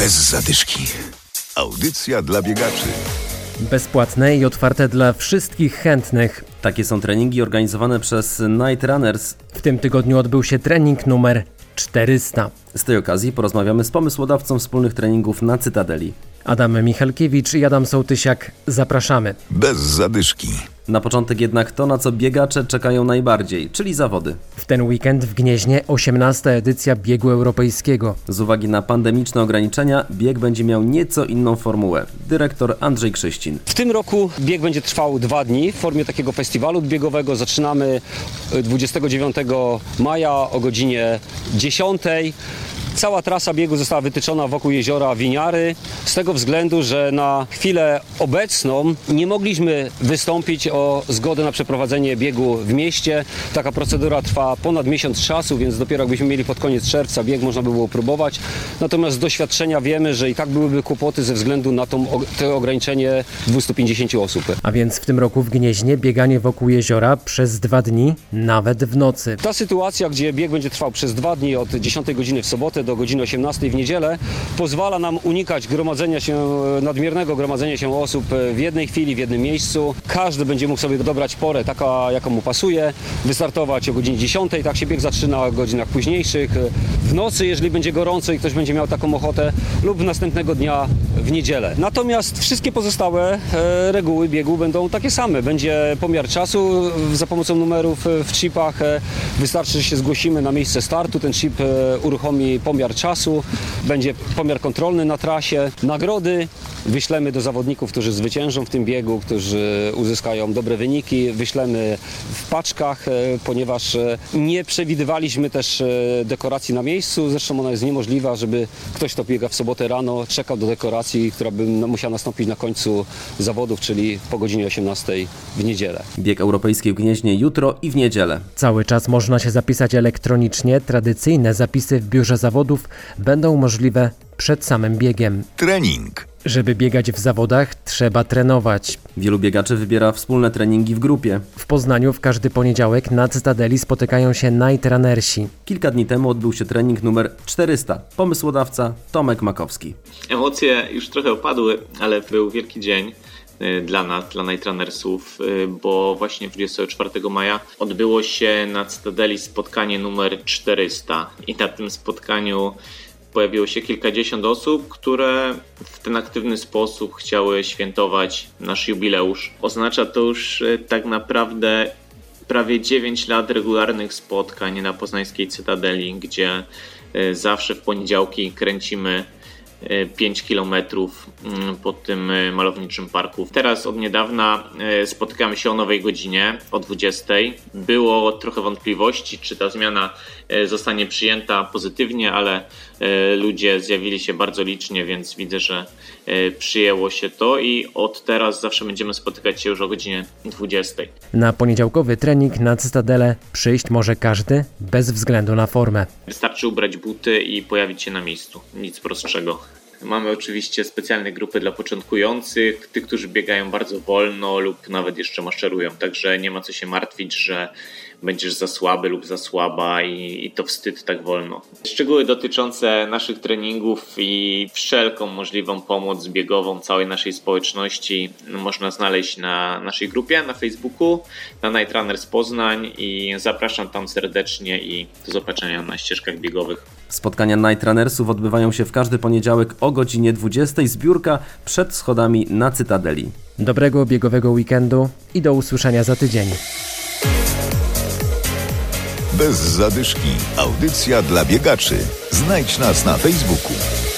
Bez zadyszki. Audycja dla biegaczy. Bezpłatne i otwarte dla wszystkich chętnych. Takie są treningi organizowane przez Night Runners. W tym tygodniu odbył się trening numer 400. Z tej okazji porozmawiamy z pomysłodawcą wspólnych treningów na Cytadeli. Adam Michalkiewicz i Adam Sołtysiak. Zapraszamy. Bez zadyszki. Na początek jednak to, na co biegacze czekają najbardziej, czyli zawody. W ten weekend w Gnieźnie 18. edycja biegu europejskiego. Z uwagi na pandemiczne ograniczenia, bieg będzie miał nieco inną formułę. Dyrektor Andrzej Krzyścin. W tym roku bieg będzie trwał dwa dni w formie takiego festiwalu biegowego. Zaczynamy 29 maja o godzinie 10. Cała trasa biegu została wytyczona wokół jeziora Winiary z tego względu, że na chwilę obecną nie mogliśmy wystąpić o zgodę na przeprowadzenie biegu w mieście. Taka procedura trwa ponad miesiąc czasu, więc dopiero jakbyśmy mieli pod koniec czerwca bieg można by było próbować. Natomiast z doświadczenia wiemy, że i tak byłyby kłopoty ze względu na tą, to ograniczenie 250 osób. A więc w tym roku w Gnieźnie bieganie wokół jeziora przez dwa dni, nawet w nocy. Ta sytuacja, gdzie bieg będzie trwał przez dwa dni od 10 godziny w sobotę do godziny 18 w niedzielę pozwala nam unikać gromadzenia się, nadmiernego gromadzenia się osób w jednej chwili, w jednym miejscu. Każdy będzie mógł sobie dobrać porę taka, jaką mu pasuje, wystartować o godzinie 10, tak się bieg zaczyna o godzinach późniejszych, w nocy, jeżeli będzie gorąco i ktoś będzie miał taką ochotę, lub następnego dnia w niedzielę. Natomiast wszystkie pozostałe e, reguły biegu będą takie same. Będzie pomiar czasu za pomocą numerów w chipach. E, wystarczy, że się zgłosimy na miejsce startu, ten chip e, uruchomi pomiar czasu, będzie pomiar kontrolny na trasie, nagrody wyślemy do zawodników, którzy zwyciężą w tym biegu, którzy uzyskają dobre wyniki, wyślemy w paczkach, ponieważ nie przewidywaliśmy też dekoracji na miejscu, zresztą ona jest niemożliwa, żeby ktoś, kto biega w sobotę rano, czekał do dekoracji, która by musiała nastąpić na końcu zawodów, czyli po godzinie 18 w niedzielę. Bieg europejski w Gnieźnie jutro i w niedzielę. Cały czas można się zapisać elektronicznie. Tradycyjne zapisy w biurze zawodów będą możliwe przed samym biegiem. Trening. Żeby biegać w zawodach, trzeba trenować. Wielu biegaczy wybiera wspólne treningi w grupie. W Poznaniu w każdy poniedziałek na Cytadeli spotykają się night runnersi. Kilka dni temu odbył się trening numer 400. Pomysłodawca Tomek Makowski. Emocje już trochę opadły, ale był wielki dzień dla nas, dla Nightrunnersów, y, bo właśnie 24 maja odbyło się na Cytadeli spotkanie numer 400 i na tym spotkaniu pojawiło się kilkadziesiąt osób, które w ten aktywny sposób chciały świętować nasz jubileusz. Oznacza to już y, tak naprawdę prawie 9 lat regularnych spotkań na poznańskiej Cytadeli, gdzie zawsze w poniedziałki kręcimy 5 kilometrów mm, po tym e, malowniczym parku. Teraz od niedawna e, spotykamy się o nowej godzinie, o 20. Było trochę wątpliwości, czy ta zmiana e, zostanie przyjęta pozytywnie, ale ludzie zjawili się bardzo licznie, więc widzę, że przyjęło się to i od teraz zawsze będziemy spotykać się już o godzinie 20. Na poniedziałkowy trening na Cytadele przyjść może każdy, bez względu na formę. Wystarczy ubrać buty i pojawić się na miejscu. Nic prostszego. Mamy oczywiście specjalne grupy dla początkujących, tych, którzy biegają bardzo wolno lub nawet jeszcze maszerują, także nie ma co się martwić, że będziesz za słaby lub za słaba i, i to wstyd tak wolno. Szczegóły dotyczące naszych treningów i wszelką możliwą pomoc biegową całej naszej społeczności można znaleźć na naszej grupie na Facebooku, na Night Runners Poznań i zapraszam tam serdecznie i do zobaczenia na ścieżkach biegowych. Spotkania Night Runnersów odbywają się w każdy poniedziałek o godzinie 20. Zbiórka przed schodami na Cytadeli. Dobrego biegowego weekendu i do usłyszenia za tydzień. Bez zadyszki. Audycja dla biegaczy. Znajdź nas na Facebooku.